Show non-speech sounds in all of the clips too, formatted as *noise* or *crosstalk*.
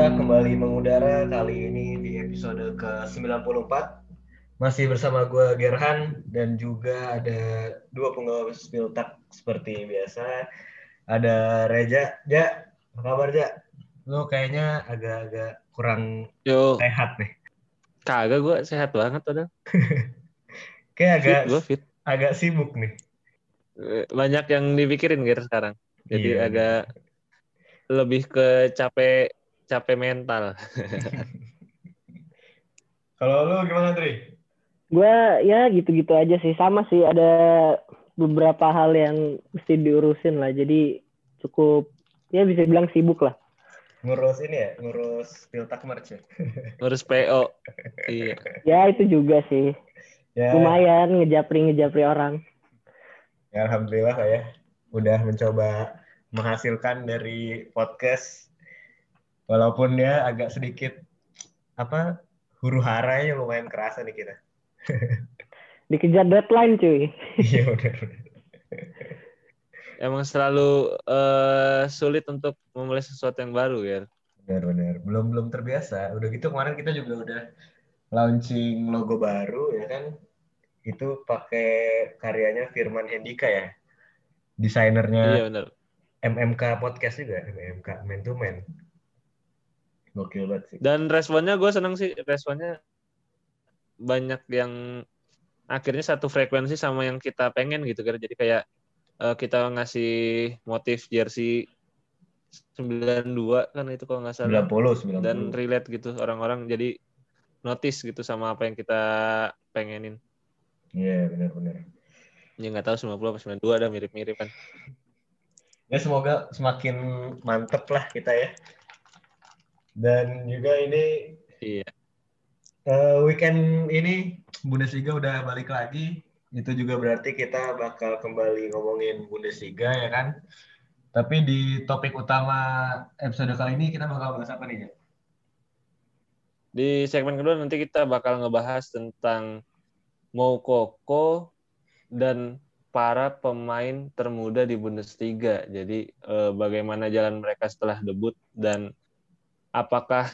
kita kembali mengudara kali ini di episode ke-94. Masih bersama gue Gerhan dan juga ada dua penggawa Spiltak seperti biasa. Ada Reja. Ja, apa kabar Ja? Lo kayaknya agak-agak kurang Yo, sehat nih. kagak gue sehat banget udah. *laughs* Kayak Fit, agak gue fit. agak sibuk nih. Banyak yang dipikirin Ger sekarang. Jadi Iya. agak lebih ke capek capek mental. *laughs* Kalau lo gimana, Tri? Gue ya gitu-gitu aja sih sama sih ada beberapa hal yang mesti diurusin lah jadi cukup ya bisa bilang sibuk lah Ngurus ini ya, ngurus Spiltak merch ya? Ngurus PO. Iya. ya itu juga sih Ya, lumayan ngejapri ngejapri orang ya alhamdulillah lah ya. Udah mencoba menghasilkan dari podcast walaupun ya agak sedikit apa huru haranya lumayan kerasa nih kita. *laughs* dikejar deadline cuy Iya benar. *laughs* Emang selalu eh, sulit untuk memulai sesuatu yang baru ya. Benar benar. Belum belum terbiasa. Udah gitu kemarin kita juga udah launching logo baru ya kan. Itu pakai karyanya Firman Hendika ya. Desainernya Iya benar. MMK Podcast juga, MMK Man to Man. Gokil banget sih. Dan responnya gue seneng sih. Responnya banyak yang akhirnya satu frekuensi sama yang kita pengen gitu kan. Jadi kayak eh, kita ngasih motif jersey 92 kan itu kalau nggak salah. 90, 90. dan relate gitu orang-orang jadi notice gitu sama apa yang kita pengenin Iya, benar-benar. ya nggak tahu 90 apa 92 ada mirip-mirip kan Ya semoga semakin mantep lah kita ya. Dan juga ini iya eh, weekend ini Bundesliga udah balik lagi. Itu juga berarti kita bakal kembali ngomongin Bundesliga ya kan. Tapi di topik utama episode kali ini kita bakal bahas apa nih ya? di segmen kedua nanti kita bakal ngebahas tentang Moukoko dan para pemain termuda di Bundesliga jadi eh, bagaimana jalan mereka setelah debut dan apakah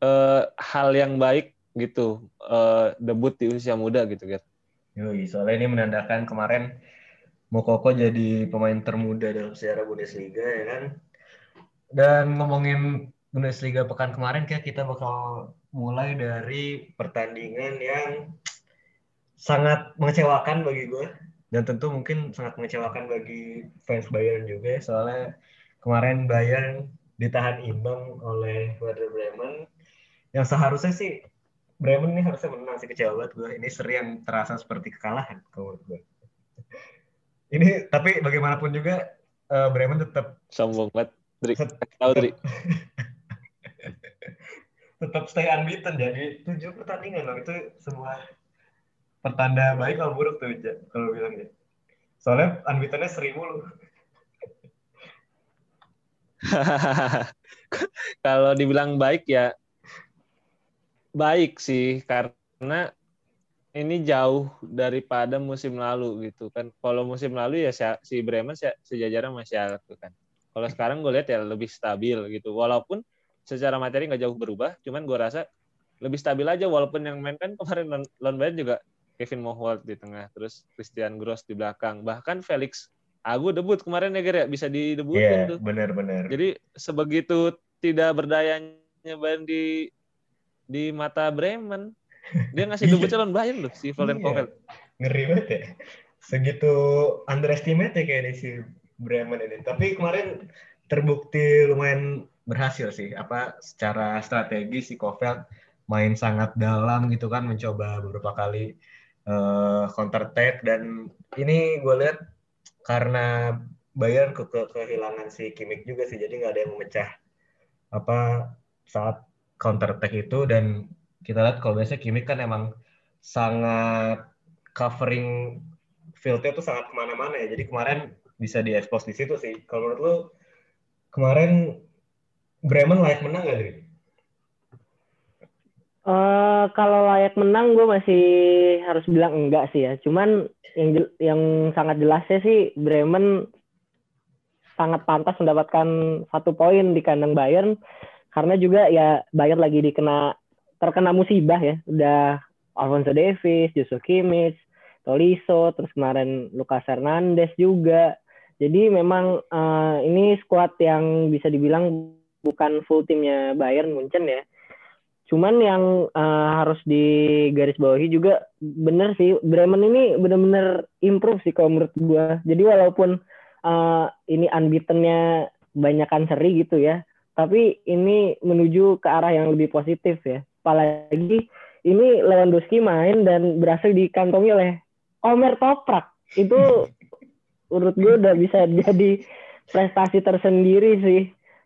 eh, hal yang baik gitu eh, debut di usia muda gitu kan Yoi, soalnya ini menandakan kemarin Mokoko jadi pemain termuda dalam sejarah Bundesliga ya kan. Dan ngomongin Bundesliga pekan kemarin kayak kita bakal mulai dari pertandingan yang sangat mengecewakan bagi gue dan tentu mungkin sangat mengecewakan bagi fans Bayern juga ya, soalnya kemarin Bayern ditahan imbang oleh Werder Bremen yang seharusnya sih Bremen ini harusnya menang sih kecewa banget gue. Ini seri yang terasa seperti kekalahan kalau gue. *laughs* Ini tapi bagaimanapun juga eh, Bremen tetap sombong banget Dri tahu Dri *laughs* tetap stay unbeaten jadi tujuh pertandingan loh itu sebuah pertanda baik atau buruk tuh kalau bilang ya. Soalnya unbeatennya seribu loh. *laughs* Kalau dibilang baik ya baik sih karena ini jauh daripada musim lalu gitu kan. Kalau musim lalu ya si- Bremen sejajaran masih tuh kan. Kalau sekarang gue lihat ya lebih stabil gitu. Walaupun secara materi nggak jauh berubah, cuman gue rasa lebih stabil aja walaupun yang main kan kemarin lawan- juga Kevin Mohwald di tengah, terus Christian Gross di belakang. Bahkan Felix Agu debut kemarin ya Ger, ya bisa didebutin Iya, tuh. benar-benar. Jadi sebegitu tidak berdayanya Bayern di di mata Bremen, dia ngasih *laughs* Iya. debut lawan Bayern loh si Florian Iya. Kohfeldt. Ngeri banget ya. Segitu underestimate ya kayaknya si Bremen ini. Tapi kemarin terbukti lumayan berhasil sih. Apa secara strategi si Kofeld main sangat dalam gitu kan mencoba beberapa kali eh, counter attack dan ini gue lihat karena Bayern ke, ke- kehilangan si Kimmich juga sih jadi nggak ada yang memecah apa saat counter attack itu dan kita lihat kalau biasanya Kimmich kan emang sangat covering fieldnya tuh sangat ke mana-mana ya. Jadi kemarin bisa diekspos di situ sih. Kalau menurut lu kemarin Bremen layak menang nggak, Dri? Eh, kalau layak menang gue masih harus bilang enggak sih ya. Cuman yang yang sangat jelasnya sih Bremen sangat pantas mendapatkan satu poin di kandang Bayern karena juga ya Bayern lagi dikena terkena musibah ya. Udah Alfonso Davies, Joshua Kimmich, Tolisso, terus kemarin Lucas Hernandez juga. Jadi memang uh, ini squad yang bisa dibilang bukan full timnya Bayern Munchen ya. Cuman yang uh, harus digarisbawahi juga bener sih Bremen ini bener-bener improve sih kalau menurut gua. Jadi walaupun uh, ini unbeatennya banyakkan seri gitu ya, tapi ini menuju ke arah yang lebih positif ya. Apalagi ini Lewandowski main dan berhasil dikantongi oleh Omer Toprak. Itu *laughs* menurut gue udah bisa jadi prestasi tersendiri sih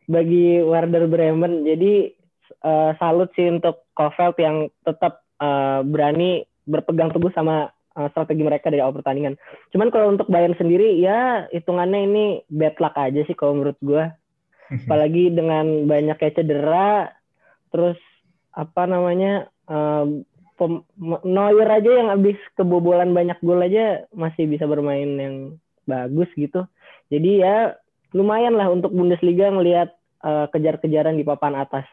bagi Werder Bremen. Jadi uh, salut sih untuk Kofeld yang tetap uh, berani berpegang teguh sama uh, strategi mereka dari awal pertandingan. Cuman kalau untuk Bayern sendiri ya hitungannya ini bad luck aja sih kalau menurut gue. *laughs* apalagi dengan banyaknya cedera terus apa namanya pem, Neuer aja yang habis kebobolan banyak gol aja masih bisa bermain yang bagus gitu jadi ya lumayan lah untuk Bundesliga ngelihat uh, kejar-kejaran di papan atas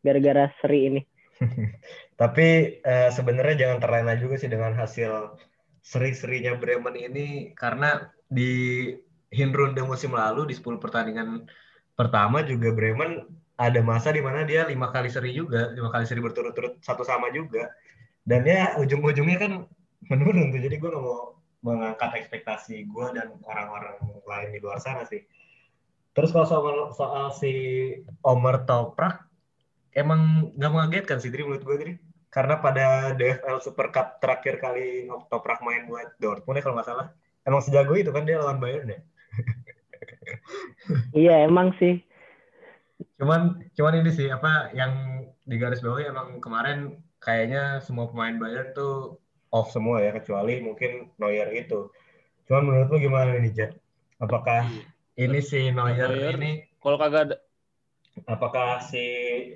gara-gara seri ini *laughs* tapi uh, sebenarnya jangan terlena juga sih dengan hasil seri-serinya Bremen ini karena di Hinrunde musim lalu di 10 pertandingan pertama juga Bremen ada masa di mana dia lima kali seri juga, lima kali seri berturut-turut satu sama juga. Dan ya ujung-ujungnya kan menurun tuh. Jadi gue gak mau mengangkat ekspektasi gue dan orang-orang lain di luar sana sih. Terus kalau soal, soal si Omer Toprak, emang gak mengagetkan sih, Dri, menurut gue, Dri. Karena pada DFL Super Cup terakhir kali Toprak main buat Dortmund ya kalau nggak salah, emang sejago itu kan dia lawan Bayern ya. *laughs* iya emang sih. Cuman cuman ini sih apa yang di garis bawah emang kemarin kayaknya semua pemain Bayern tuh off semua ya kecuali mungkin Neuer itu. Cuman menurut lu gimana nih Jan? Apakah iya. ini si Neuer, Neuer ini kalau kagak ada apakah si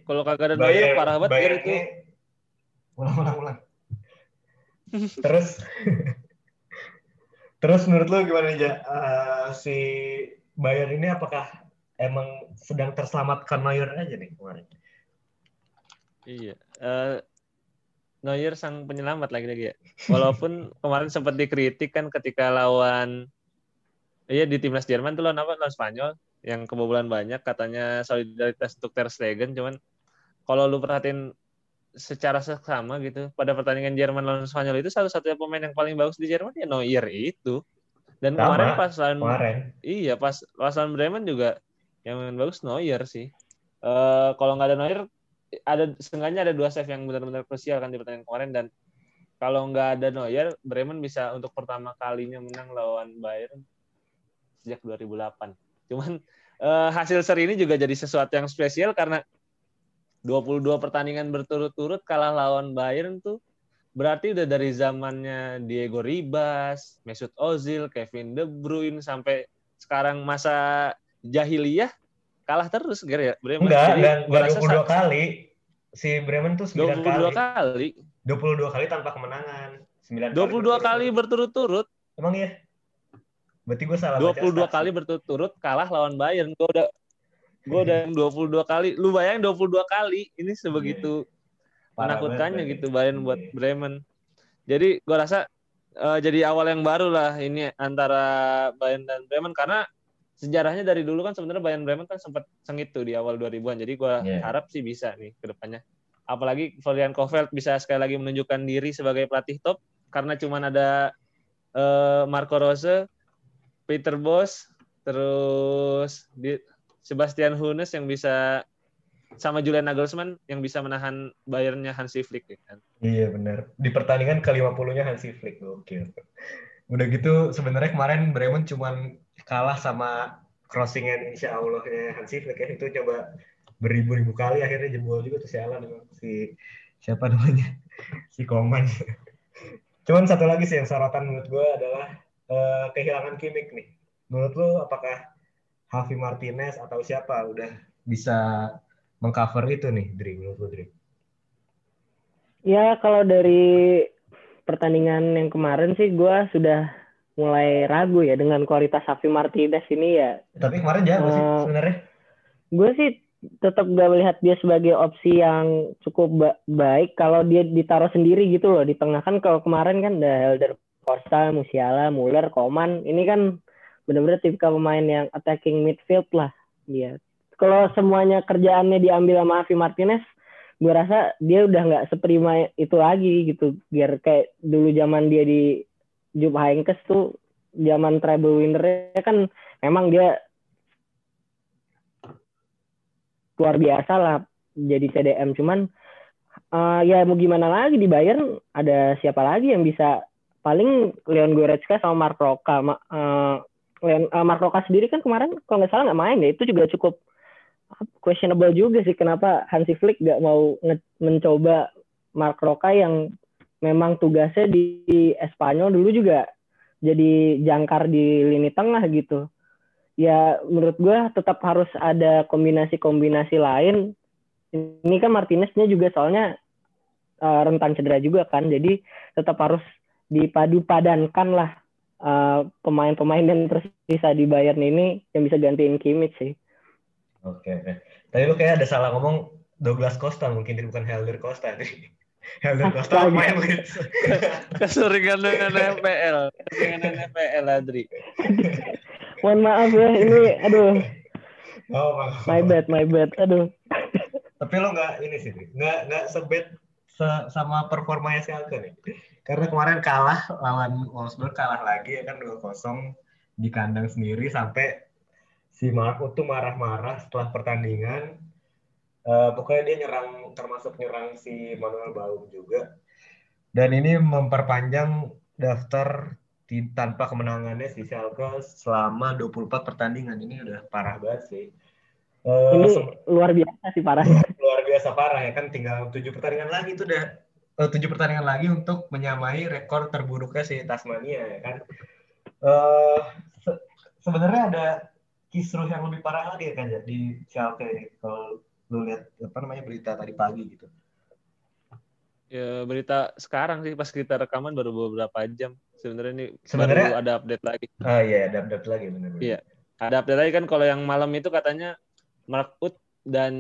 kalau kagak ada Neuer parah banget Bayern itu. Ulang ulang ulang. Terus *laughs* Terus menurut lu gimana nih, uh, si Bayern ini apakah emang sedang terselamatkan Neuer aja nih kemarin? Iya. Uh, Neuer sang penyelamat lagi-lagi ya. Walaupun *laughs* kemarin sempat dikritik kan ketika lawan Iya di timnas Jerman tuh lawan apa? Lawan Spanyol yang kebobolan banyak katanya solidaritas untuk Ter Stegen cuman kalau lu perhatiin secara seksama gitu pada pertandingan Jerman lawan Spanyol itu satu-satunya pemain yang paling bagus di Jerman ya Neuer itu. Dan Sama, kemarin pas lawan kemarin. iya pas pas lawan Bremen juga yang main bagus Neuer sih. Uh, kalau nggak ada Neuer ada seenggaknya ada dua save yang benar-benar krusial kan di pertandingan kemarin dan kalau nggak ada Neuer Bremen bisa untuk pertama kalinya menang lawan Bayern sejak 2008 cuman uh, hasil seri ini juga jadi sesuatu yang spesial karena 22 pertandingan berturut-turut kalah lawan Bayern tuh berarti udah dari zamannya Diego Ribas, Mesut Ozil, Kevin De Bruyne sampai sekarang masa jahiliyah kalah terus gara ya Bremen. Enggak, Jadi, dan enggak 22 kali. Si Bremen tuh 9 22 kali. 22 kali tanpa kemenangan. 9 22 kali, kali berturut-turut. Emang iya? Berarti gue salah 22 kali berturut-turut kalah lawan Bayern. Gue udah gue udah yang 22 kali. Lu bayangin 22 kali. Ini sebegitu yeah. menakutkannya banget, gitu Bayern buat yeah. Bremen. Jadi gue rasa uh, jadi awal yang baru lah ini antara Bayern dan Bremen. Karena sejarahnya dari dulu kan sebenarnya Bayern Bremen kan sempat sengit tuh di awal 2000-an jadi gue yeah. harap sih bisa nih ke depannya. Apalagi Florian Kofeld bisa sekali lagi menunjukkan diri sebagai pelatih top. Karena cuma ada uh, Marco Rose, Peter Bos, terus di, Sebastian Hunes yang bisa sama Julian Nagelsmann yang bisa menahan Bayernnya Hansi Flick ya kan. Iya benar. Di pertandingan ke-50-nya Hansi Flick. Oke. Udah gitu sebenarnya kemarin Bremen cuman kalah sama crossingan insya Allahnya Hansi Flick ya itu coba beribu-ribu kali akhirnya jebol juga tuh si Alan si siapa namanya *laughs* si Koman. Cuman satu lagi sih yang sorotan menurut gue adalah uh, kehilangan Kimmich nih. Menurut lo apakah Javi Martinez atau siapa udah bisa mengcover itu nih, Dri, menurut Dri? Ya, kalau dari pertandingan yang kemarin sih gue sudah mulai ragu ya dengan kualitas Javi Martinez ini ya. Tapi kemarin jago uh, sih eh, sebenarnya. Gue sih tetap gak melihat dia sebagai opsi yang cukup ba baik kalau dia ditaruh sendiri gitu loh di tengah kan kalau kemarin kan ada Helder Costa, Musiala, Muller, Koman ini kan benar-benar tipikal pemain yang attacking midfield lah dia. Kalau semuanya kerjaannya diambil sama Avi Martinez, gue rasa dia udah nggak seprima itu lagi gitu. Biar kayak dulu zaman dia di Jupp Heynckes tuh zaman treble winner kan memang dia luar biasa lah jadi TDM cuman uh, ya mau gimana lagi di Bayern ada siapa lagi yang bisa paling Leon Goretzka sama Mark Roka uh, Leon, uh, Mark Roka sendiri kan kemarin kalau nggak salah nggak main ya itu juga cukup questionable juga sih kenapa Hansi Flick nggak mau mencoba Mark Roka yang memang tugasnya di Espanyol dulu juga jadi jangkar di lini tengah gitu ya menurut gue tetap harus ada kombinasi-kombinasi lain. Ini kan Martineznya juga soalnya uh, rentan cedera juga kan, jadi tetap harus dipadu padankan lah eh, pemain-pemain yang tersisa di Bayern ini yang bisa gantiin Kimmich sih. Oke, okay. tadi lu kayak ada salah ngomong Douglas Costa mungkin bukan Helder Costa nih. *laughs* Helder Costa main *laughs* Keseringan dengan NPL, dengan NPL Adri. Mohon maaf ya, ini aduh. Oh, maaf. My bad, my bad. Aduh. Tapi lo nggak ini sih, nggak nggak sebet se sama performanya Schalke nih. Karena kemarin kalah lawan Wolfsburg kalah lagi ya kan 2-0 di kandang sendiri sampai si Marco tuh marah-marah setelah pertandingan. Uh, pokoknya dia nyerang termasuk nyerang si Manuel Baum juga. Dan ini memperpanjang daftar tanpa kemenangannya si Schalke selama 24 pertandingan ini udah parah banget sih. Uh, ini luar biasa sih parah. *laughs* Biasa parah ya kan tinggal tujuh pertandingan lagi itu udah uh, tujuh pertandingan lagi untuk menyamai rekor terburuknya si Tasmania ya kan. Uh, se sebenarnya ada kisruh yang lebih parah lagi ya kan ya di Schalke ini kalau lu lihat apa namanya berita tadi pagi gitu. Ya berita sekarang sih pas kita rekaman baru beberapa jam sebenarnya ini sebenarnya baru ada update lagi. Oh iya, ada update lagi benar Iya. Ada update lagi kan kalau yang malam itu katanya Mark Ut dan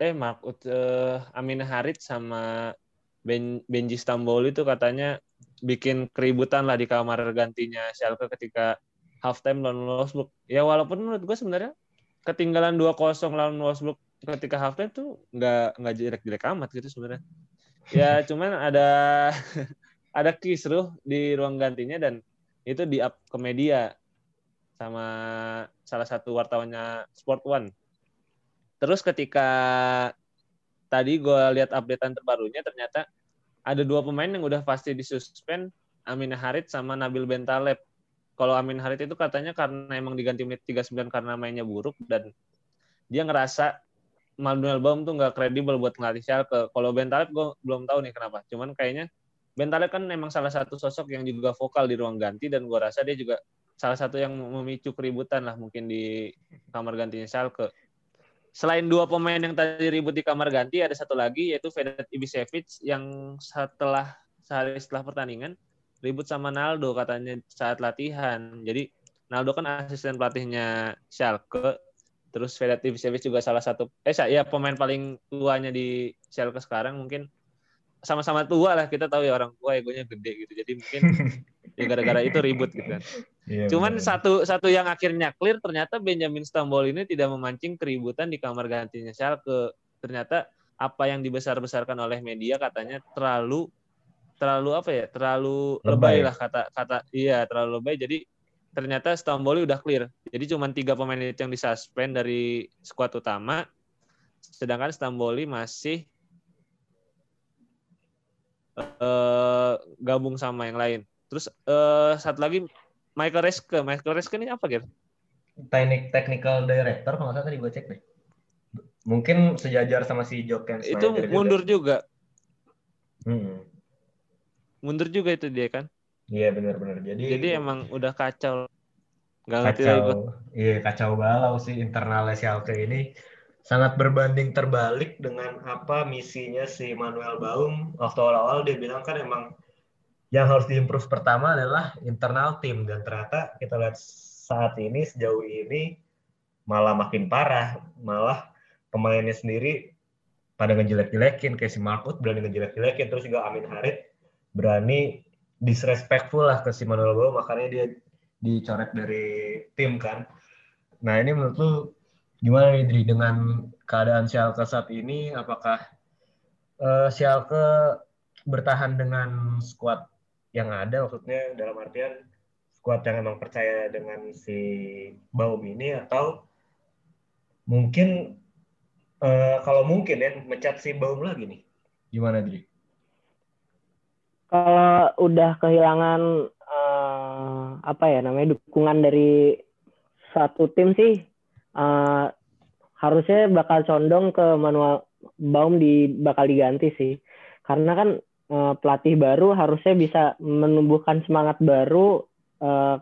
eh Mark uh, Amin Harit sama ben, Benji Stambol itu katanya bikin keributan lah di kamar gantinya Schalke ketika halftime lawan Wolfsburg. Ya walaupun menurut gue sebenarnya ketinggalan 2-0 lawan Wolfsburg ketika halftime tuh nggak nggak jelek-jelek amat gitu sebenarnya. Ya *laughs* cuman ada *laughs* ada kisruh di ruang gantinya dan itu di up ke media sama salah satu wartawannya Sport One. Terus ketika tadi gue lihat updatean terbarunya ternyata ada dua pemain yang udah pasti disuspend Amin Harit sama Nabil Bentaleb. Kalau Amin Harit itu katanya karena emang diganti menit 39 karena mainnya buruk dan dia ngerasa Manuel Baum tuh nggak kredibel buat ngelatih Schalke. Kalau Bentaleb gue belum tahu nih kenapa. Cuman kayaknya Bentale kan memang salah satu sosok yang juga vokal di ruang ganti dan gua rasa dia juga salah satu yang memicu keributan lah mungkin di kamar gantinya Schalke. Selain dua pemain yang tadi ribut di kamar ganti, ada satu lagi yaitu Vedat Ibisevic yang setelah sehari setelah pertandingan ribut sama Naldo katanya saat latihan. Jadi Naldo kan asisten pelatihnya Schalke. Terus Vedat Ibisevic juga salah satu eh ya pemain paling tuanya di Schalke sekarang mungkin sama-sama tua lah kita tahu ya orang tua egonya gede gitu jadi mungkin *laughs* ya gara-gara itu ribut gitu kan iya, cuman bener. satu satu yang akhirnya clear ternyata Benjamin Stambol ini tidak memancing keributan di kamar gantinya Schalke. Ternyata apa yang dibesar-besarkan oleh media katanya terlalu terlalu apa ya terlalu lebay, lebay lah kata kata iya terlalu lebay. Jadi ternyata Stamboli udah clear. Jadi cuma tiga pemain itu yang disuspend dari skuad utama. Sedangkan Stamboli masih uh, gabung sama yang lain. Terus uh, satu lagi Michael Reske. Michael Reske ini apa gitu? Teknik technical director kalau nggak tadi gue cek deh. Mungkin sejajar sama si Joken. Itu mundur juga. juga. Hmm. Mundur juga itu dia kan? Iya benar-benar. Jadi Jadi emang udah kacau. Gak kacau. Iya kacau balau sih internalnya si Alke ini sangat berbanding terbalik dengan apa misinya si Manuel Baum waktu awal-awal dia bilang kan emang yang harus diimprove pertama adalah internal tim. Dan ternyata kita lihat saat ini sejauh ini malah makin parah. Malah pemainnya sendiri pada ngejelek-jelekin. Kayak si Markut berani ngejelek-jelekin. Terus juga Amin Harit berani disrespectful lah ke si Manuel Bau makanya dia dicoret dari tim kan. Nah ini menurut lu gimana nih Dri? Dengan keadaan Schalke saat ini apakah uh, Schalke bertahan dengan squad yang ada maksudnya dalam artian squad yang emang percaya dengan si Baum ini atau mungkin uh, kalau mungkin ya mencat si Baum lagi nih. Gimana, Dri? Kalau udah kehilangan uh, apa ya namanya dukungan dari satu tim sih uh, harusnya bakal condong ke manual Baum di bakal diganti sih. Karena kan uh, pelatih baru harusnya bisa menumbuhkan semangat baru uh,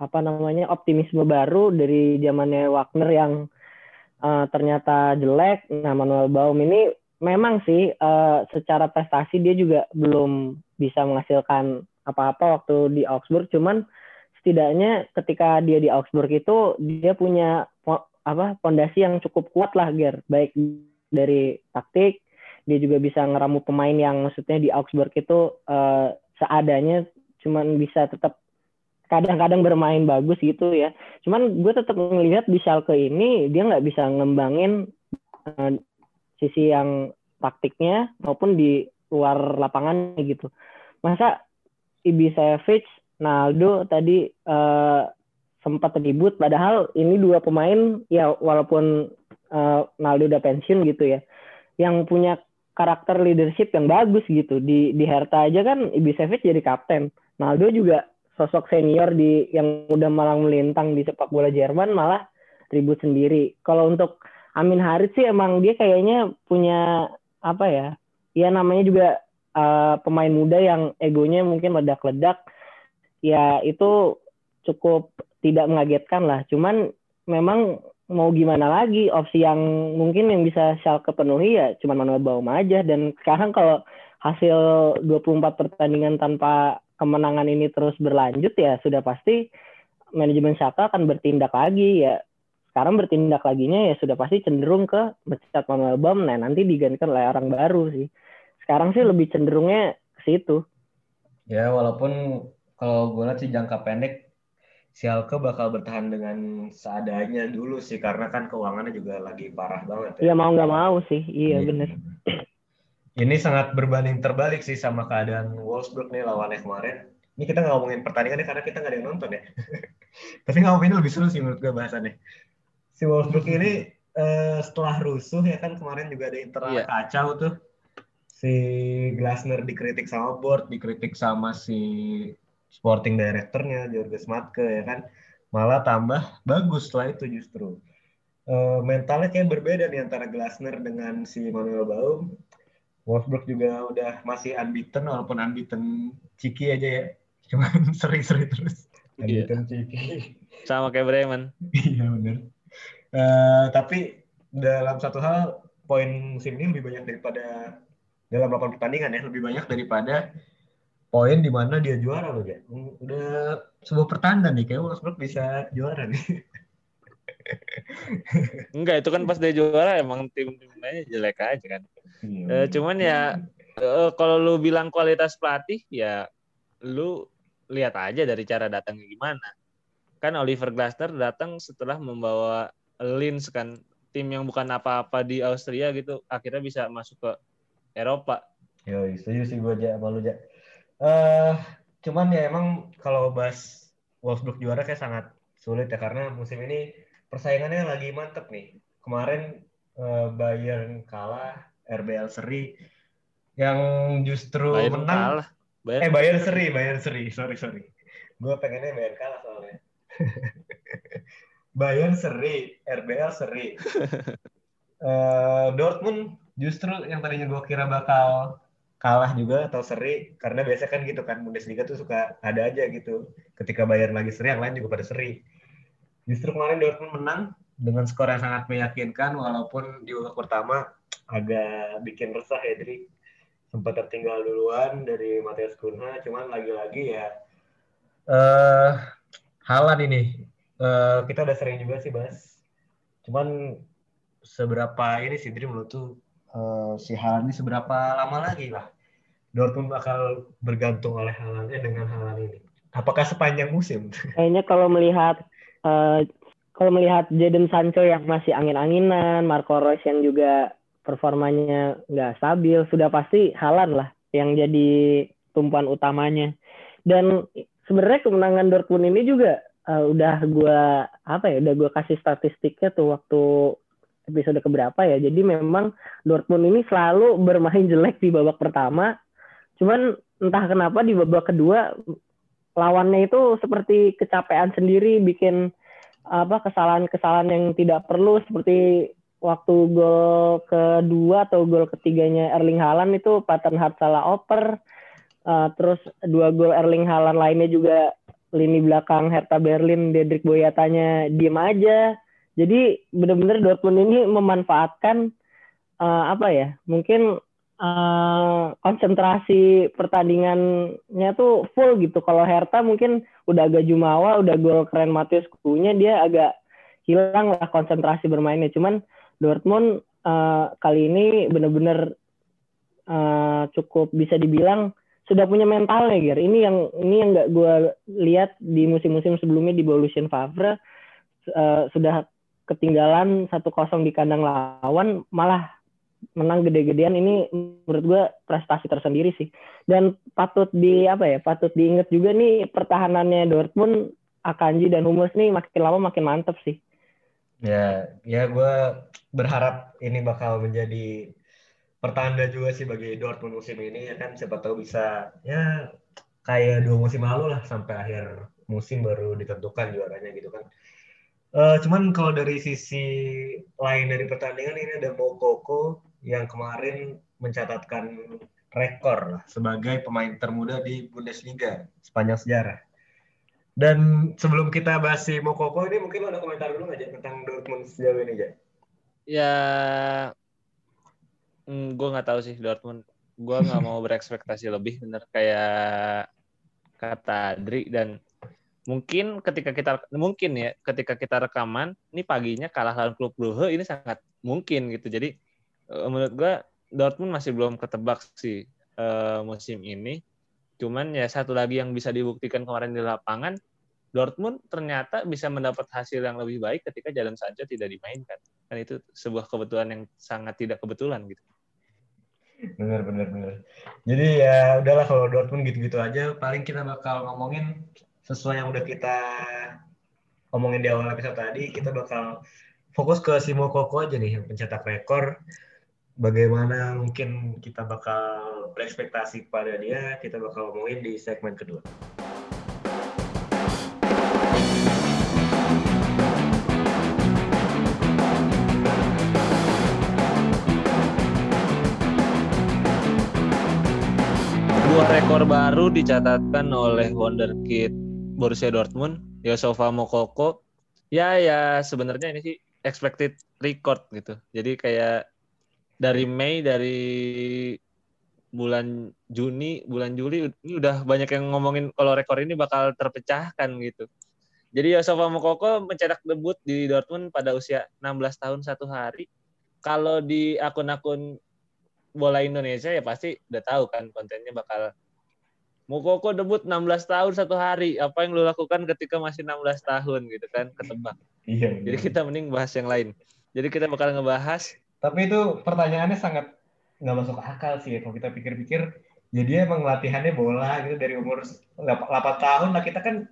apa namanya optimisme baru dari zamannya Wagner yang uh, ternyata jelek. Nah, Manuel Baum ini memang sih uh, secara prestasi dia juga belum bisa menghasilkan apa-apa waktu di Augsburg. Cuman setidaknya ketika dia di Augsburg itu dia punya apa pondasi yang cukup kuat lah, Ger. Baik dari taktik, dia juga bisa ngeramu pemain yang maksudnya di Augsburg itu uh, seadanya cuman bisa tetap kadang-kadang bermain bagus gitu ya. Cuman gue tetap melihat di Schalke ini dia nggak bisa ngembangin uh, sisi yang taktiknya maupun di luar lapangan gitu. Masa Ibisevic, Naldo tadi uh, sempat ribut padahal ini dua pemain ya walaupun uh, Naldo udah pensiun gitu ya yang punya karakter leadership yang bagus gitu di di Hertha aja kan Ibisevic jadi kapten Naldo juga sosok senior di yang udah malang melintang di sepak bola Jerman malah ribut sendiri. Kalau untuk Amin Harit sih emang dia kayaknya punya apa ya? Ya namanya juga uh, pemain muda yang egonya mungkin ledak-ledak. Ya itu cukup tidak mengagetkan lah. Cuman memang mau gimana lagi opsi yang mungkin yang bisa Schalke penuhi ya cuma Manuel Baum aja. Dan sekarang kalau hasil 24 pertandingan tanpa kemenangan ini terus berlanjut ya sudah pasti manajemen Saka akan bertindak lagi ya. Sekarang bertindak laginya ya sudah pasti cenderung ke mencetak Manuel Baum. Nah nanti digantikan oleh orang baru sih. Sekarang sih lebih cenderungnya ke situ. Ya walaupun kalau gue lihat sih jangka pendek Sialke bakal bertahan dengan seadanya dulu sih karena kan keuangannya juga lagi parah banget ya. Iya mau nggak mau sih, iya, iya. bener ini sangat berbanding terbalik sih sama keadaan Wolfsburg nih lawannya kemarin. Ini kita nggak ngomongin pertandingan karena kita nggak ada yang nonton ya. *laughs* Tapi ngomongin lebih seru sih menurut gue bahasannya. Si Wolfsburg ini uh, setelah rusuh ya kan kemarin juga ada internal yeah. kacau tuh. Si Glasner dikritik sama board, dikritik sama si sporting directornya Jorge Matke ya kan. Malah tambah bagus setelah itu justru. Uh, mentalnya kayak berbeda nih antara Glasner dengan si Manuel Baum Wolfsburg juga udah masih unbeaten walaupun unbeaten Ciki aja ya. *laughs* Cuman seri-seri terus. Iya. Unbeaten Ciki. Sama kayak Bremen. iya benar. Uh, tapi dalam satu hal poin musim ini lebih banyak daripada dalam 8 pertandingan ya lebih banyak daripada poin di mana dia juara loh ya. Udah sebuah pertanda nih kayak Wolfsburg bisa juara nih. *laughs* Enggak, itu kan pas dia juara emang tim-tim lainnya jelek aja kan. Hmm. Uh, cuman ya uh, kalau lu bilang kualitas pelatih ya lu lihat aja dari cara datangnya gimana. Kan Oliver Glasner datang setelah membawa Linz kan tim yang bukan apa-apa di Austria gitu akhirnya bisa masuk ke Eropa. Yo, setuju sih gue aja malu aja. Uh, cuman ya emang kalau bahas Wolfsburg juara kayak sangat sulit ya karena musim ini persaingannya lagi mantep nih. Kemarin uh, Bayern kalah, RBL seri yang justru Bayern menang. Kalah. Bayern eh Bayern seri, Bayern seri. Sorry sorry. Gue pengennya Bayern kalah soalnya. *laughs* Bayern seri, RBL seri. uh, *laughs* Dortmund justru yang tadinya gue kira bakal kalah juga atau seri karena biasa kan gitu kan Bundesliga tuh suka ada aja gitu. Ketika Bayern lagi seri yang lain juga pada seri. Justru kemarin Dortmund menang dengan skor yang sangat meyakinkan walaupun di babak pertama agak bikin resah ya sempat tertinggal duluan dari Matias Kunha cuman lagi-lagi ya eh uh, Halan ini uh, kita udah sering juga sih bahas. Cuman seberapa ini sih Dream lo tuh uh, si Haaland ini seberapa lama lagi lah Dortmund bakal bergantung oleh Haaland eh, dengan Haaland ini. Apakah sepanjang musim? *laughs* Kayaknya kalau melihat uh, kalau melihat Jadon Sancho yang masih angin-anginan, Marco Reus yang juga performanya nggak stabil, sudah pasti Haaland lah yang jadi tumpuan utamanya. Dan sebenarnya kemenangan Dortmund ini juga uh, udah gue apa ya, udah gue kasih statistiknya tuh waktu episode keberapa ya. Jadi memang Dortmund ini selalu bermain jelek di babak pertama. Cuman entah kenapa di babak kedua lawannya itu seperti kecapean sendiri bikin apa kesalahan-kesalahan yang tidak perlu seperti waktu gol kedua atau gol ketiganya Erling Haaland itu pattern hard salah oper uh, terus dua gol Erling Haaland lainnya juga lini belakang Hertha Berlin Dedrick Boyatanya diem aja jadi benar-benar Dortmund ini memanfaatkan uh, apa ya? Mungkin uh, konsentrasi pertandingannya tuh full gitu. Kalau Hertha mungkin udah agak jumawa, udah gol keren Matius Kunya dia agak hilang lah konsentrasi bermainnya. Cuman Dortmund uh, kali ini benar-benar uh, cukup bisa dibilang sudah punya mentalnya, Ger. Ini yang ini yang nggak gue lihat di musim-musim sebelumnya di Evolution Favre uh, sudah ketinggalan satu kosong di kandang lawan malah menang gede-gedean. Ini menurut gue prestasi tersendiri sih. Dan patut di apa ya patut diingat juga nih pertahanannya Dortmund Akanji dan Hummels nih makin lama makin mantep sih. Ya ya gue berharap ini bakal menjadi pertanda juga sih bagi Dortmund musim ini ya kan? Siapa tahu bisa ya kayak dua musim lalu lah sampai akhir musim baru ditentukan juaranya gitu kan Uh, cuman kalau dari sisi lain dari pertandingan ini ada Mokoko yang kemarin mencatatkan rekor lah sebagai pemain termuda di Bundesliga sepanjang sejarah. Dan sebelum kita bahas si Mokoko ini mungkin ada komentar dulu nggak tentang Dortmund sejauh ini aja? Ya, mm, gue nggak tahu sih Dortmund. Gue nggak mau *laughs* berekspektasi lebih, bener kayak kata Adri dan mungkin ketika kita mungkin ya ketika kita rekaman ini paginya kalah lawan klub Brugge ini sangat mungkin gitu. Jadi uh, menurut gua Dortmund masih belum ketebak sih uh, musim ini. Cuman ya satu lagi yang bisa dibuktikan kemarin di lapangan Dortmund ternyata bisa mendapat hasil yang lebih baik ketika Jadon Sancho tidak dimainkan. Kan itu sebuah kebetulan yang sangat tidak kebetulan gitu. Bener bener. Jadi ya udahlah kalau Dortmund gitu-gitu aja paling kita bakal ngomongin sesuai yang udah kita omongin di awal episode tadi, kita bakal fokus ke Simo Koko aja nih pencetak rekor. Bagaimana mungkin kita bakal berekspektasi kepada dia, kita bakal ngomongin di segmen kedua. Dua rekor baru dicatatkan oleh Wonderkid Borussia Dortmund, Yosofa Mokoko, ya ya sebenarnya ini sih expected record gitu. Jadi kayak dari Mei dari bulan Juni, bulan Juli ini udah banyak yang ngomongin kalau rekor ini bakal terpecahkan gitu. Jadi Yosofa Mokoko mencetak debut di Dortmund pada usia 16 tahun satu hari. Kalau di akun-akun bola Indonesia ya pasti udah tahu kan kontennya bakal Mukoko debut 16 tahun satu hari. Apa yang lu lakukan ketika masih 16 tahun gitu kan? Ketebak. Iya. Jadi kita mending bahas yang lain. Jadi kita bakal ngebahas. Tapi itu pertanyaannya sangat nggak masuk akal sih kalau kita pikir-pikir. Jadi emang latihannya bola gitu dari umur 8 tahun lah kita kan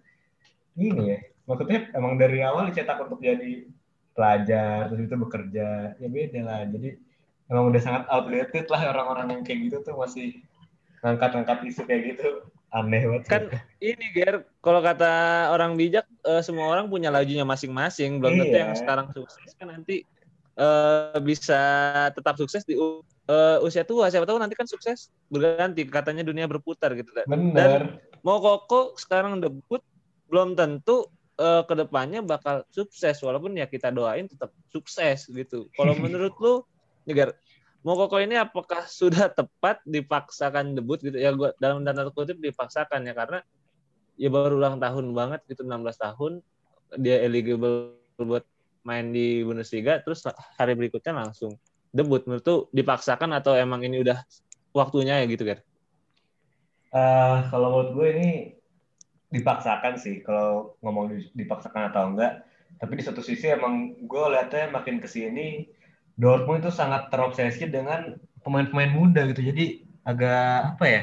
ini ya. Maksudnya emang dari awal dicetak untuk jadi pelajar terus itu bekerja ya beda lah. Jadi emang udah sangat outdated lah orang-orang yang kayak gitu tuh masih ngangkat-ngangkat isu kayak gitu. Aneh banget kan ini Ger kalau kata orang bijak uh, semua orang punya lajunya masing-masing. Belum tentu yang iya. sekarang sukses kan nanti uh, bisa tetap sukses di uh, usia tua. Siapa tahu nanti kan sukses berganti katanya dunia berputar gitu Bener. dan mau koko sekarang debut belum tentu uh, ke depannya bakal sukses. Walaupun ya kita doain tetap sukses gitu. Kalau *laughs* menurut lu Ger Mokoko ini apakah *laughs* sudah tepat dipaksakan debut gitu? Ya gua dalam tanda kutip dipaksakan ya karena ya baru ulang tahun banget gitu 16 tahun dia eligible buat main di Bundesliga terus hari berikutnya langsung debut. Menurut tuh dipaksakan atau emang ini udah waktunya ya gitu kan? Uh, kalau menurut gue ini dipaksakan sih kalau ngomong dipaksakan atau enggak. Tapi di satu sisi emang gue lihatnya makin ke sini Dortmund itu sangat terobsesi dengan pemain-pemain muda gitu. Jadi agak apa ya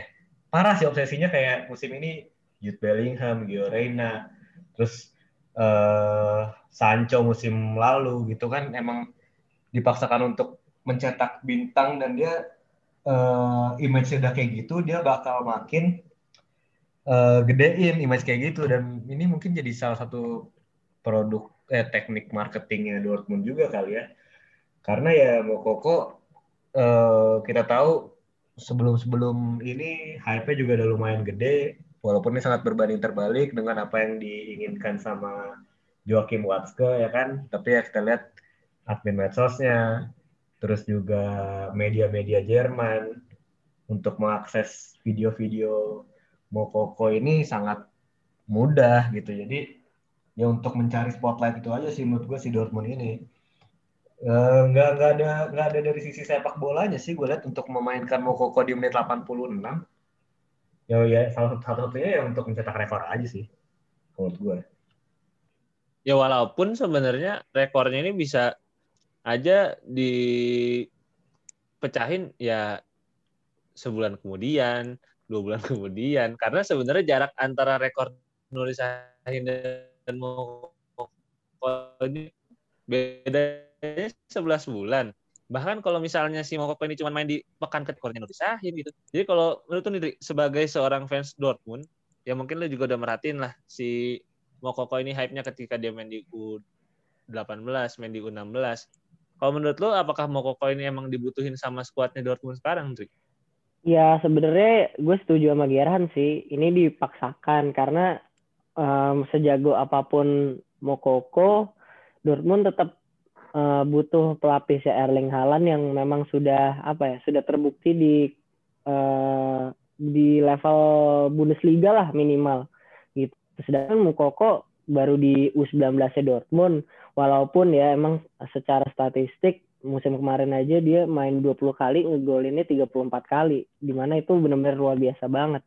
parah sih obsesinya kayak musim ini. Jude Bellingham, Gio Reyna, terus uh, Sancho musim lalu gitu kan emang dipaksakan untuk mencetak bintang dan dia uh, image udah kayak gitu dia bakal makin uh, gedein image kayak gitu. Dan ini mungkin jadi salah satu produk eh, teknik marketingnya Dortmund juga kali ya karena ya Mokoko uh, kita tahu sebelum-sebelum ini hype-nya juga udah lumayan gede walaupun ini sangat berbanding terbalik dengan apa yang diinginkan sama Joachim Watzke ya kan tapi ya kita lihat admin medsosnya terus juga media-media Jerman untuk mengakses video-video Mokoko ini sangat mudah gitu. Jadi ya untuk mencari spotlight itu aja sih menurut gue si Dortmund ini. Uh, nggak nggak ada nggak ada dari sisi sepak bolanya sih gue lihat untuk memainkan Mokoko di menit 86 ya ya salah satu satunya ya untuk mencetak rekor aja sih menurut gue ya walaupun sebenarnya rekornya ini bisa aja dipecahin ya sebulan kemudian dua bulan kemudian. Karena sebenarnya jarak antara rekor Nuri Sahin dan Moko ini bedanya 11 bulan bahkan kalau misalnya si Mokoko ini cuma main di pekan kekornya Nuri Sahin gitu jadi kalau menurut Nidri sebagai seorang fans Dortmund ya mungkin lo juga udah merhatiin lah si Mokoko ini hype-nya ketika dia main di U18 main di U16 kalau menurut lo apakah Mokoko ini emang dibutuhin sama skuadnya Dortmund sekarang Nidri? Ya sebenarnya gue setuju sama Gerhan sih. Ini dipaksakan karena um, sejago apa pun Mokoko, Dortmund tetap uh, butuh pelapis ya Erling Haaland yang memang sudah apa ya sudah terbukti di uh, di level Bundesliga lah minimal gitu. Sedangkan Mokoko baru di U19 Dortmund walaupun ya emang secara statistik musim kemarin aja dia main 20 kali ngegolinnya 34 kali di mana itu benar-benar luar biasa banget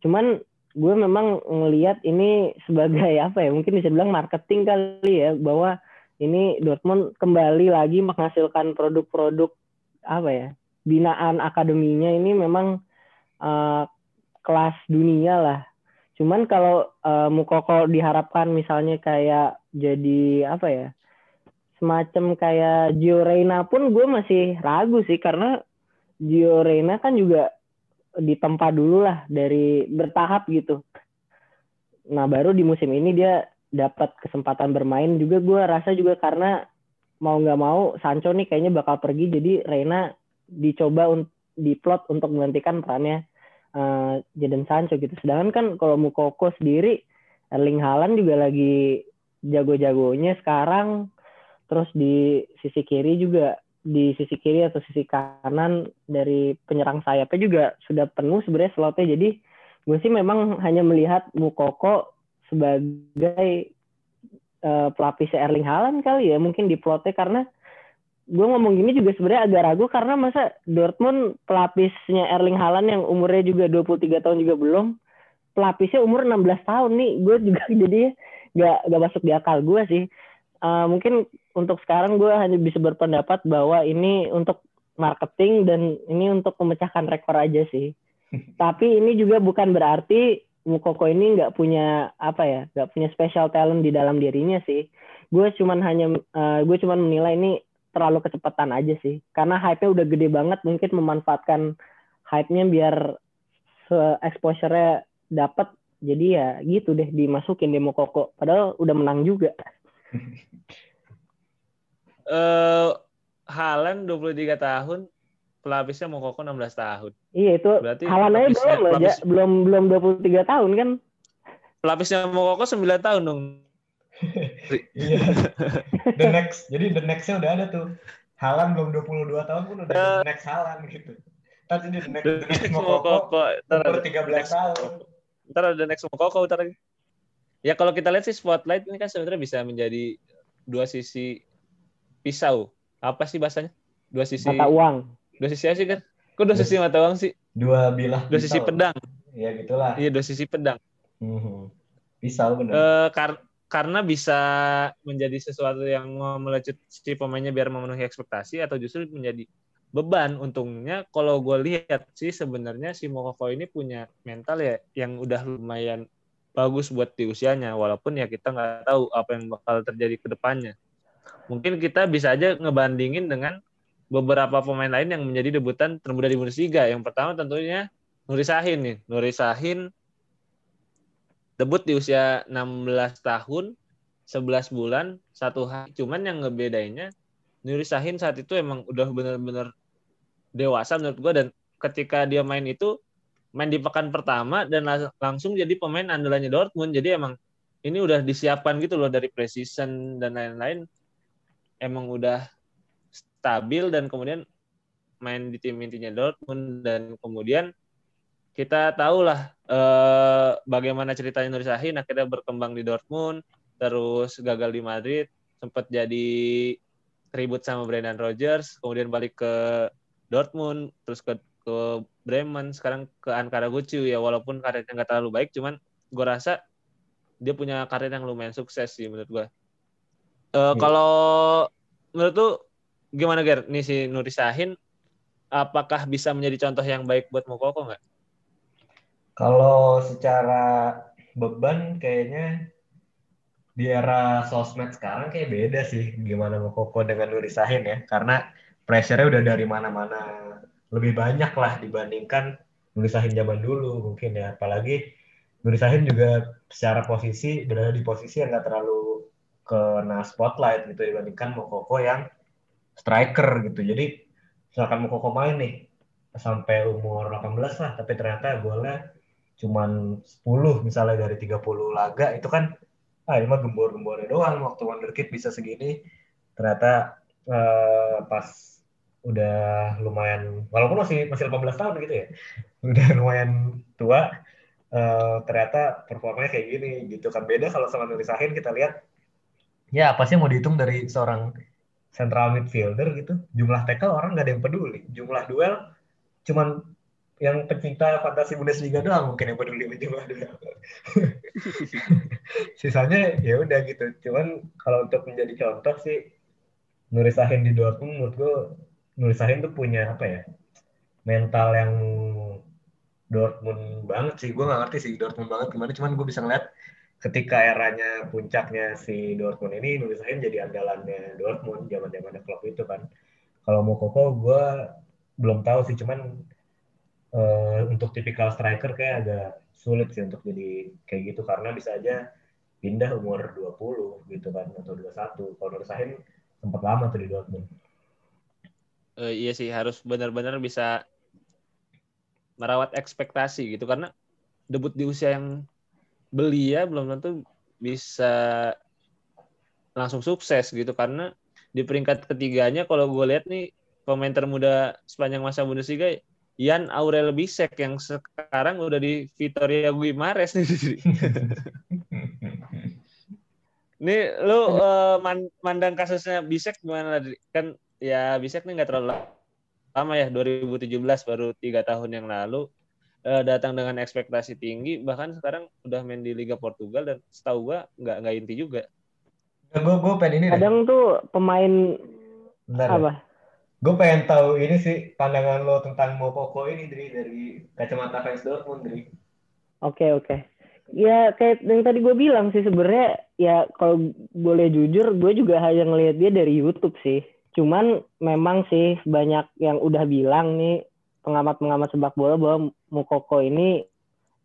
cuman gue memang ngelihat ini sebagai *laughs* apa ya mungkin bisa bilang marketing kali ya bahwa ini Dortmund kembali lagi menghasilkan produk-produk apa ya binaan akademinya ini memang uh, kelas dunia lah cuman kalau uh, Mukoko diharapkan misalnya kayak jadi apa ya semacam kayak Gio Reyna pun gue masih ragu sih karena Gio Reyna kan juga ditempa dulu lah dari bertahap gitu. Nah baru di musim ini dia dapat kesempatan bermain juga gue rasa juga karena mau nggak mau Sancho nih kayaknya bakal pergi jadi Reina dicoba un diplot untuk menggantikan perannya uh, Jadon Sancho gitu. Sedangkan kan kalau Mukoko sendiri Erling Haaland juga lagi jago-jagonya sekarang Terus di sisi kiri juga di sisi kiri atau sisi kanan dari penyerang sayapnya juga sudah penuh sebenarnya slotnya. Jadi gue sih memang hanya melihat Mukoko sebagai uh, pelapis Erling Haaland kali ya mungkin di plotnya karena gue ngomong gini juga sebenarnya agak ragu karena masa Dortmund pelapisnya Erling Haaland yang umurnya juga 23 tahun juga belum pelapisnya umur 16 tahun nih gue juga *laughs* jadi gak, gak masuk di akal gue sih uh, mungkin untuk sekarang gue hanya bisa berpendapat bahwa ini untuk marketing dan ini untuk memecahkan rekor aja sih. *laughs* Tapi ini juga bukan berarti Mukoko ini nggak punya apa ya, nggak punya special talent di dalam dirinya sih. Gue cuman hanya, uh, gue cuman menilai ini terlalu kecepatan aja sih. Karena hype-nya udah gede banget, mungkin memanfaatkan hype-nya biar exposure-nya dapat. Jadi ya gitu deh dimasukin demo Koko. Padahal udah menang juga uh, Halan 23 tahun, pelapisnya mau koko 16 tahun. Iya itu. Berarti Halan aja belum pelapis, belum belum 23 tahun kan? Pelapisnya mau koko 9 tahun dong. iya. The next. Jadi the nextnya udah ada tuh. Halan belum 22 tahun pun udah uh, the next Halan gitu. Ntar jadi the next, the next mau koko, umur 13 tahun. Ntar ada next mau koko ntar Ya kalau kita lihat sih spotlight ini kan sebenarnya bisa menjadi dua sisi pisau. Apa sih bahasanya? Dua sisi. Mata uang. Dua sisi sih kan? Kok dua sisi mata uang sih? Dua bilah Dua sisi pedang. Ya gitulah. Iya, dua sisi pedang. Mhm. Pisau bener. Eh, kar- karena bisa menjadi sesuatu yang melecut si pemainnya biar memenuhi ekspektasi atau justru menjadi beban untungnya kalau gue lihat sih sebenarnya si Mokoko ini punya mental ya yang udah lumayan bagus buat di usianya walaupun ya kita nggak tahu apa yang bakal terjadi ke depannya mungkin kita bisa aja ngebandingin dengan beberapa pemain lain yang menjadi debutan termuda di Bundesliga. Yang pertama tentunya Nuri Sahin nih. Nuri Sahin debut di usia 16 tahun 11 bulan satu hari. Cuman yang ngebedainnya Nuri Sahin saat itu emang udah bener-bener dewasa menurut gue dan ketika dia main itu main di pekan pertama dan langsung jadi pemain andalannya Dortmund. Jadi emang ini udah disiapkan gitu loh dari precision dan lain-lain. Emang udah stabil dan kemudian main di tim intinya Dortmund dan kemudian kita tahulah eh, bagaimana ceritanya Nuri Sahin akhirnya berkembang di Dortmund terus gagal di Madrid sempat jadi ribut sama Brendan Rodgers kemudian balik ke Dortmund terus ke ke Bremen sekarang ke Ankara Gucu ya walaupun karirnya nggak terlalu baik cuman gue rasa dia punya karir yang lumayan sukses sih menurut gue Eh, kalau menurut tuh gimana Ger? Nih si Nuri Sahin apakah bisa menjadi contoh yang baik buat Mokoko nggak? Kalau secara beban kayaknya di era sosmed sekarang kayak beda sih gimana Mokoko dengan Nuri Sahin ya. Karena pressure-nya udah dari mana-mana. Lebih banyak lah dibandingkan Nuri Sahin zaman dulu mungkin ya. Apalagi Nuri Sahin juga secara posisi berada di posisi yang nggak terlalu kena spotlight gitu dibandingkan Mokoko yang striker gitu. Jadi misalkan Mokoko main nih sampai umur 18 lah tapi ternyata golnya cuman 10 misalnya dari 30 laga itu kan ah ini mah gembor-gembornya doang. Waktu wonderkid bisa segini ternyata eh, pas udah lumayan walaupun masih masih 18 tahun gitu ya *laughs* udah lumayan tua eh, ternyata performanya kayak gini gitu kan. Beda kalau sama Nuri Sahin kita lihat ya apa sih mau dihitung dari seorang central midfielder gitu. Jumlah tackle orang nggak ada yang peduli. Jumlah duel cuman yang pecinta fantasi Bundesliga doang mungkin yang peduli jumlah duel. *laughs* Sisanya ya udah gitu. Cuman kalau untuk menjadi contoh sih Nuri Sahin di Dortmund menurut gue Nuri Sahin tuh punya apa ya mental yang Dortmund banget sih. Gue nggak ngerti sih Dortmund banget gimana. Cuman gue bisa ngeliat ketika eranya puncaknya si Dortmund ini Nuri Sahin jadi andalannya Dortmund zaman zamannya klub itu kan. Kalau mau Koko gue belum tahu sih cuman eh, untuk tipikal striker kayak agak sulit sih untuk jadi kayak gitu karena bisa aja pindah umur 20 gitu kan atau 21 kalau Nur Sahin sempat lama tuh di Dortmund. Eh, iya sih harus benar-benar bisa merawat ekspektasi gitu karena debut di usia yang belia belum tentu bisa langsung sukses gitu. Karena di peringkat ketiganya kalau gue lihat nih pemain termuda sepanjang masa Bundesliga Jan Aurel Bisek yang sekarang udah di Vitoria Guimares nih. *laughs* nih lu man- mandang kasusnya Bisek gimana kan ya Bisek nih nggak terlalu lama ya 2017 baru tiga tahun yang lalu eh, datang dengan ekspektasi tinggi bahkan sekarang udah main di Liga Portugal dan setahu gua nggak nggak inti juga gue gue pengen ini deh Kadang tuh pemain Bentar, apa? gue pengen tahu ini sih pandangan lo tentang Mokoko ini dari dari kacamata fans Dortmund dari Oke oke. Ya kayak yang tadi gue bilang sih sebenarnya ya kalau boleh jujur gue juga hanya ngelihat dia dari YouTube sih. Cuman memang sih banyak yang udah bilang nih pengamat-pengamat sepak bola bahwa Mukoko ini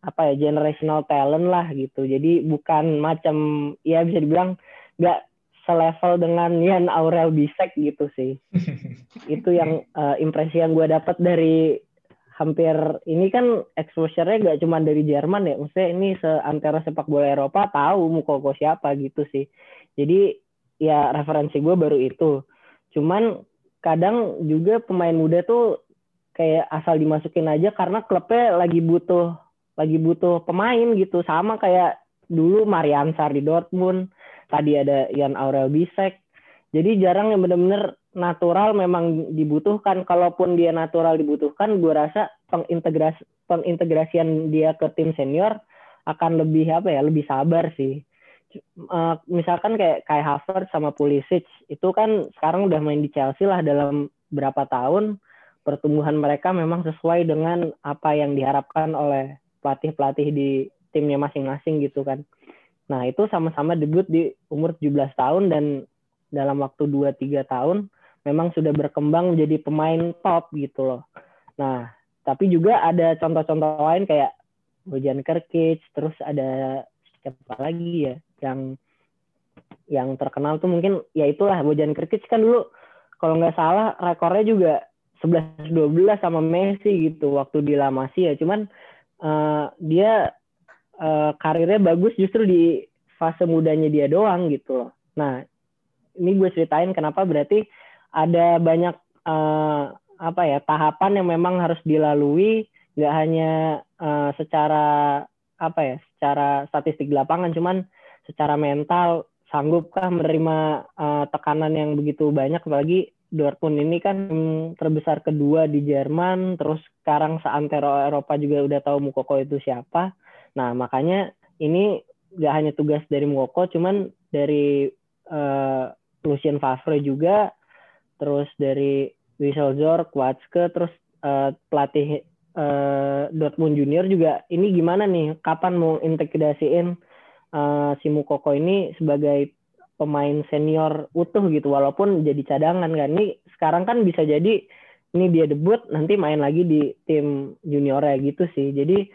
apa ya generational talent lah gitu. Jadi bukan macam ya bisa dibilang nggak selevel dengan *laughs* Yan Aurel Bisek gitu sih. Itu yang eh, impresi yang gue dapat dari hampir ini kan exposure-nya gak cuma dari Jerman ya, maksudnya ini seantara sepak bola Eropa tahu Mukoko siapa gitu sih. Jadi ya referensi gue baru itu. Cuman kadang juga pemain muda tuh kayak asal dimasukin aja karena klubnya lagi butuh lagi butuh pemain gitu sama kayak dulu Marian Sar di Dortmund tadi ada Jan Aurel Bisek Jadi jarang yang benar-benar natural memang dibutuhkan. Kalaupun dia natural dibutuhkan, gue rasa pengintegrasi pengintegrasian dia ke tim senior akan lebih apa ya, lebih sabar sih. Uh, misalkan kayak Kai Havertz sama Pulisic itu kan sekarang udah main di Chelsea lah dalam berapa tahun pertumbuhan mereka memang sesuai dengan apa yang diharapkan oleh pelatih-pelatih di timnya masing-masing gitu kan. Nah, itu sama-sama debut di umur 17 tahun dan dalam waktu 2-3 tahun memang sudah berkembang menjadi pemain top gitu loh. Nah, tapi juga ada contoh-contoh lain kayak Bojan Kerkic, terus ada siapa lagi ya yang yang terkenal tuh mungkin ya itulah Bojan Kerkic kan dulu kalau nggak salah rekornya juga 11-12 sama Messi gitu waktu di La Masia. Cuman uh, dia uh, karirnya bagus justru di fase mudanya dia doang gitu loh. Nah, ini gue ceritain kenapa berarti ada banyak uh, apa ya tahapan yang memang harus dilalui nggak hanya uh, secara apa ya secara statistik di lapangan cuman secara mental sanggupkah menerima uh, tekanan yang begitu banyak apalagi Dortmund ini kan terbesar kedua di Jerman terus sekarang seantero Eropa juga udah tahu Mukoko itu siapa nah makanya ini nggak hanya tugas dari Mukoko cuman dari uh, Lucien Favre juga terus dari Wieselzor, Watzke, terus uh, pelatih uh, Dortmund Junior juga ini gimana nih? Kapan mau integrasiin uh, si Mukoko ini sebagai pemain senior utuh gitu walaupun jadi cadangan kan ini sekarang kan bisa jadi ini dia debut nanti main lagi di tim junior ya gitu sih jadi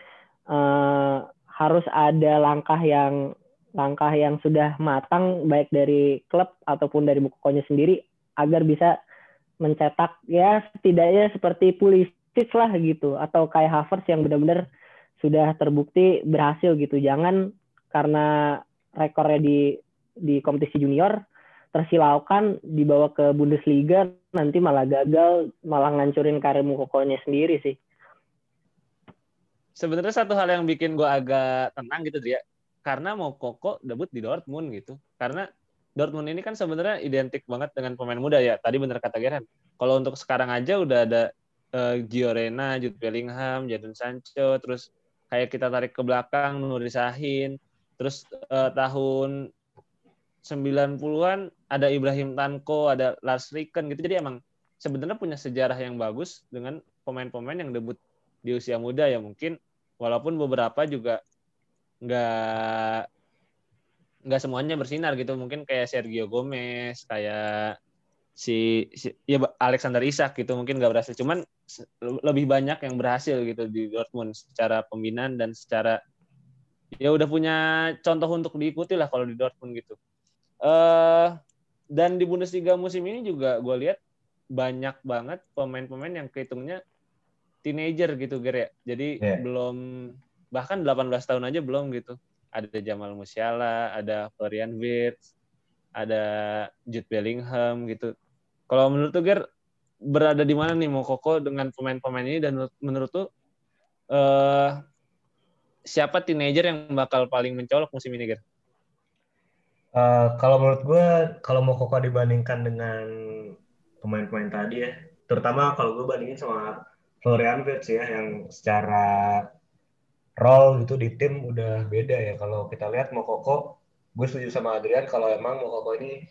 uh, harus ada langkah yang langkah yang sudah matang baik dari klub ataupun dari Mukokonya sendiri agar bisa mencetak ya setidaknya seperti Pulisic lah gitu atau kayak Havertz yang benar-benar sudah terbukti berhasil gitu. Jangan karena rekornya di di kompetisi junior tersilaukan dibawa ke Bundesliga nanti malah gagal malah ngancurin karir Mukokonya sendiri sih. Sebenarnya satu hal yang bikin gue agak tenang gitu dia karena mau Koko debut di Dortmund gitu. Karena Dortmund ini kan sebenarnya identik banget dengan pemain muda ya. Tadi bener kata Geren. Kalau untuk sekarang aja udah ada uh, Gio Reyna, Jude Bellingham, Jadon Sancho, terus kayak kita tarik ke belakang Nuri Sahin, terus uh, tahun 90-an ada Ibrahim Tanko, ada Lars Ricken gitu. Jadi emang sebenarnya punya sejarah yang bagus dengan pemain-pemain yang debut di usia muda ya mungkin. Walaupun beberapa juga nggak nggak semuanya bersinar gitu. Mungkin kayak Sergio Gomez kayak si, si ya Alexander Isak gitu mungkin nggak berhasil. Cuman lebih banyak yang berhasil gitu di Dortmund secara pembinaan dan secara ya udah punya contoh untuk diikuti lah kalau di Dortmund gitu uh, dan di Bundesliga musim ini juga gue lihat banyak banget pemain-pemain yang kehitungnya teenager gitu Ger ya jadi yeah. belum bahkan 18 tahun aja belum gitu ada Jamal Musiala, ada Florian Wirtz, ada Jude Bellingham gitu. Kalau menurut tuh Ger berada di mana nih mau Koko dengan pemain-pemain ini dan menurut tuh uh, siapa teenager yang bakal paling mencolok musim ini Ger? Uh, kalau menurut gue kalau mau Koko dibandingkan dengan pemain-pemain tadi ya, terutama kalau gue bandingin sama Florian Wirtz ya yang secara role gitu di tim udah beda ya. Kalau kita lihat Mokoko, gue setuju sama Adrian kalau emang Mokoko ini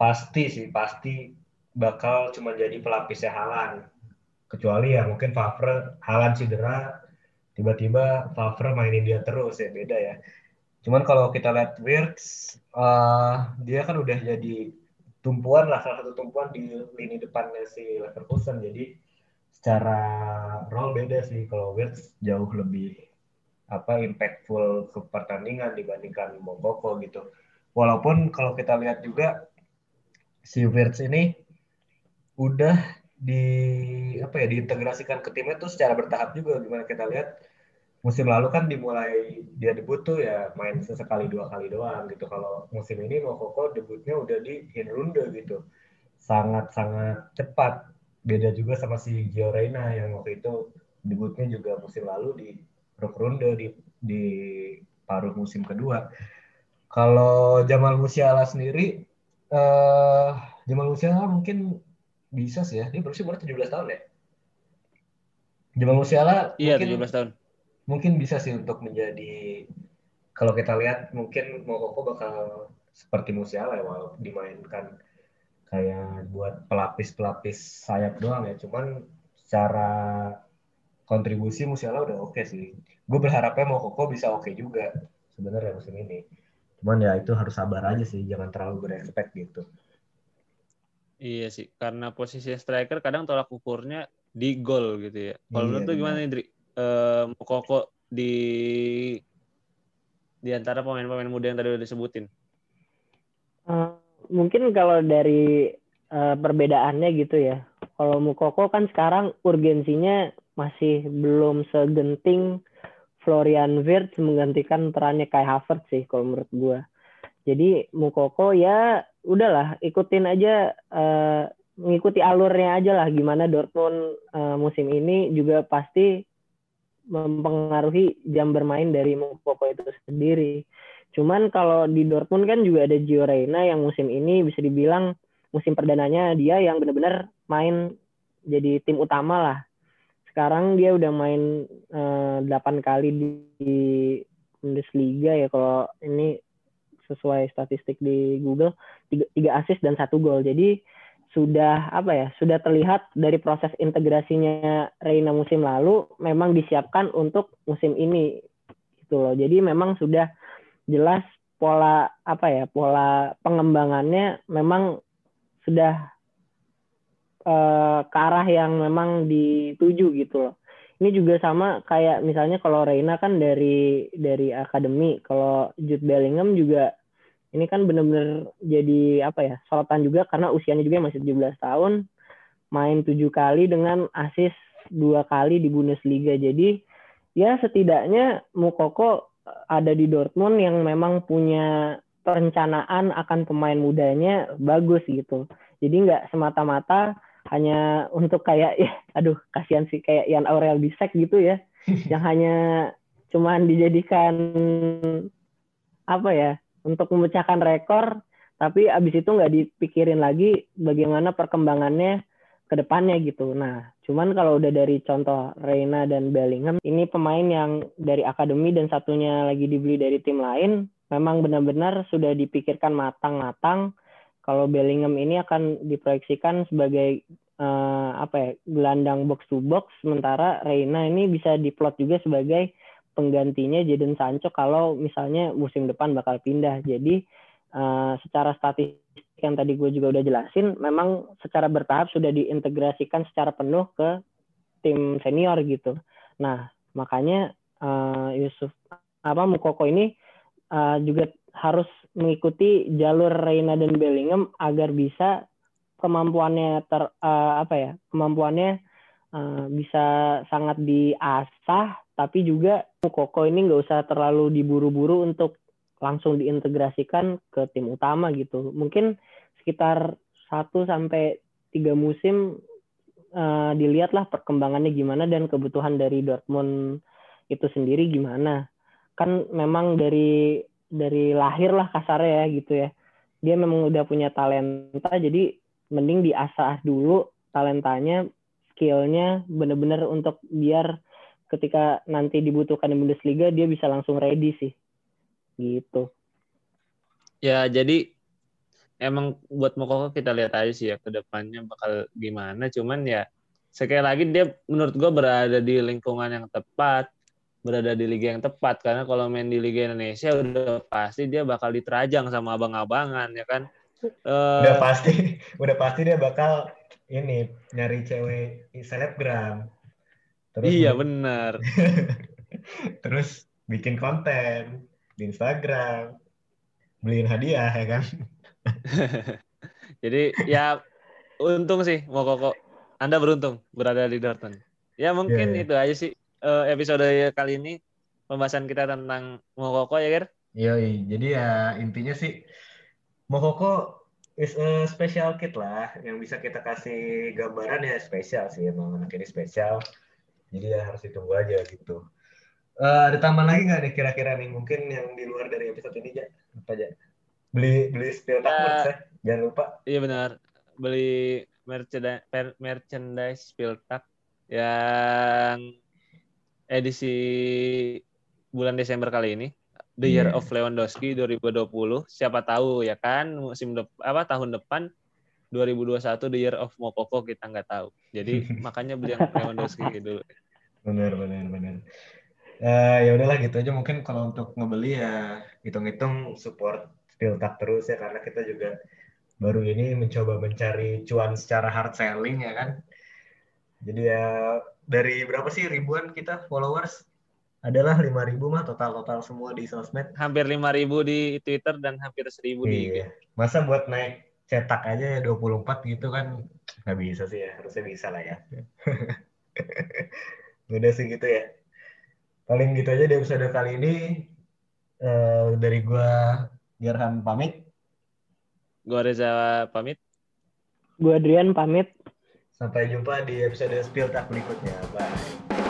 pasti sih pasti bakal cuma jadi pelapisnya Halan. Kecuali ya mungkin Favre Halan cedera, tiba-tiba Favre mainin dia terus ya beda ya. Cuman kalau kita lihat Wirtz, uh, dia kan udah jadi tumpuan lah salah satu tumpuan di lini depannya si Leverkusen. Jadi secara role beda sih kalau Wirtz jauh lebih apa impactful ke pertandingan dibandingkan Mokoko gitu. Walaupun kalau kita lihat juga si Wirtz ini udah di apa ya diintegrasikan ke timnya tuh secara bertahap juga gimana kita lihat musim lalu kan dimulai dia debut tuh ya main sesekali dua kali doang gitu kalau musim ini Mokoko debutnya udah di Hinrunde gitu sangat sangat cepat beda juga sama si Gio Reyna yang waktu itu debutnya juga musim lalu di Ronde di di paruh musim kedua. Kalau Jamal Musiala sendiri uh, Jamal Musiala mungkin bisa sih ya. Dia berusia baru 17 tahun ya. Jamal Musiala iya, mungkin, 17 tahun. Mungkin bisa sih untuk menjadi kalau kita lihat mungkin Mokoko bakal seperti Musiala ya walau dimainkan kayak buat pelapis-pelapis sayap doang ya. Cuman secara kontribusi Musiala udah oke okay sih. Gue berharapnya Mokoko bisa oke okay juga sebenarnya musim ini. Cuman ya itu harus sabar aja sih, jangan terlalu berespek gitu. Iya sih, karena posisi striker kadang tolak ukurnya di gol gitu ya. Kalau iya, menurut gimana nih, Dri? Mokoko di di antara pemain-pemain muda yang tadi udah disebutin? Uh, mungkin kalau dari uh, perbedaannya gitu ya. Kalau Mukoko kan sekarang urgensinya masih belum segenting Florian Wirtz menggantikan perannya Kai Havertz sih kalau menurut gue. Jadi Mukoko ya udahlah ikutin aja uh, mengikuti alurnya aja lah gimana Dortmund uh, musim ini juga pasti mempengaruhi jam bermain dari Mukoko itu sendiri. Cuman kalau di Dortmund kan juga ada Gio Reyna yang musim ini bisa dibilang musim perdananya dia yang benar-benar main jadi tim utama lah. Sekarang dia udah main eh, 8 kali di, di Bundesliga ya kalau ini sesuai statistik di Google tiga, tiga assist dan satu gol jadi sudah apa ya sudah terlihat dari proses integrasinya Reina musim lalu memang disiapkan untuk musim ini gitu loh. Jadi memang sudah jelas pola apa ya pola pengembangannya memang sudah uh, ke arah yang memang dituju gitu loh. Ini juga sama kayak misalnya kalau Reina kan dari dari akademi kalau Jude Bellingham juga ini kan benar-benar jadi apa ya sorotan juga karena usianya juga masih 17 tahun main tujuh kali dengan asis dua kali di Bundesliga. Jadi ya setidaknya Mukoko ada di Dortmund yang memang punya perencanaan akan pemain mudanya bagus gitu. Jadi nggak semata-mata hanya untuk kayak ya aduh kasihan sih kayak Ian Aurel Bisek gitu ya *laughs* yang hanya cuman dijadikan apa ya untuk memecahkan rekor tapi abis itu nggak dipikirin lagi bagaimana perkembangannya ke depannya gitu. Nah, cuman kalau udah dari contoh Reina dan Bellingham, ini pemain yang dari akademi dan satunya lagi dibeli dari tim lain, memang benar-benar sudah dipikirkan matang-matang kalau Bellingham ini akan diproyeksikan sebagai uh, apa ya gelandang box to box sementara Reina ini bisa diplot juga sebagai penggantinya Jadon Sancho kalau misalnya musim depan bakal pindah. Jadi uh, secara statistik yang tadi gue juga udah jelasin memang secara bertahap sudah diintegrasikan secara penuh ke tim senior gitu. Nah makanya uh, Yusuf apa Mukoko ini uh, juga harus mengikuti jalur Reina dan Bellingham agar bisa kemampuannya ter uh, apa ya kemampuannya uh, bisa sangat diasah tapi juga Koko ini nggak usah terlalu diburu-buru untuk langsung diintegrasikan ke tim utama gitu. Mungkin sekitar 1 sampai tiga musim uh, dilihatlah perkembangannya gimana dan kebutuhan dari Dortmund itu sendiri gimana. Kan memang dari dari lahir lah kasarnya ya gitu ya. Dia memang udah punya talenta jadi mending diasah dulu talentanya skillnya bener-bener untuk biar ketika nanti dibutuhkan di Bundesliga dia bisa langsung ready sih. Gitu. Ya jadi emang buat Mokoko kita lihat aja sih ya ke depannya bakal gimana. Cuman ya sekali lagi dia menurut gue berada di lingkungan yang tepat berada di liga yang tepat. Karena kalau main di liga Indonesia udah pasti dia bakal diterajang sama abang-abangan ya kan? Uh, udah pasti *laughs* udah pasti dia bakal ini nyari cewek selebgram terus iya benar *laughs* terus bikin konten di Instagram beliin hadiah ya kan *laughs* jadi ya untung sih mau kok anda beruntung berada di Dortmund ya mungkin yeah, yeah. itu aja sih uh, episode kali ini pembahasan kita tentang Mokoko ya, Ger? Iya, jadi ya intinya sih Mokoko is a special kid lah yang bisa kita kasih gambaran ya spesial sih emang anak ini spesial. Jadi ya harus ditunggu aja gitu. Uh, ada tambahan lagi nggak nih kira-kira nih mungkin yang di luar dari episode ini aja apa aja? beli beli spill Ya. merch ya. Jangan lupa. Iya benar. Beli merchandise merchandise Spiltak yang edisi bulan Desember kali ini. The Year Iya. of Lewandowski 2020. Siapa tahu ya kan musim dep apa tahun depan 2021 The Year of Mokoko kita nggak tahu. Jadi *laughs* makanya beli yang Lewandowski dulu. Bener bener bener. Eh, ya udahlah gitu aja mungkin kalau untuk ngebeli ya hitung-hitung support Spiltak terus ya karena kita juga baru ini mencoba mencari cuan secara hard selling ya kan. Jadi ya dari berapa sih ribuan kita followers? Adalah 5000 mah total-total semua di sosmed. Hampir 5000 di Twitter dan hampir 1000 di IG. Iya. Masa buat naik cetak aja ya 24 gitu kan nggak bisa sih ya. Harusnya bisa lah ya. *laughs* Udah sih gitu ya. Paling gitu aja di episode kali ini. Eh, dari gua Gerhan pamit. Gua Reza pamit. Gue Adrian pamit. Sampai jumpa di episode Spill Tak berikutnya. Bye.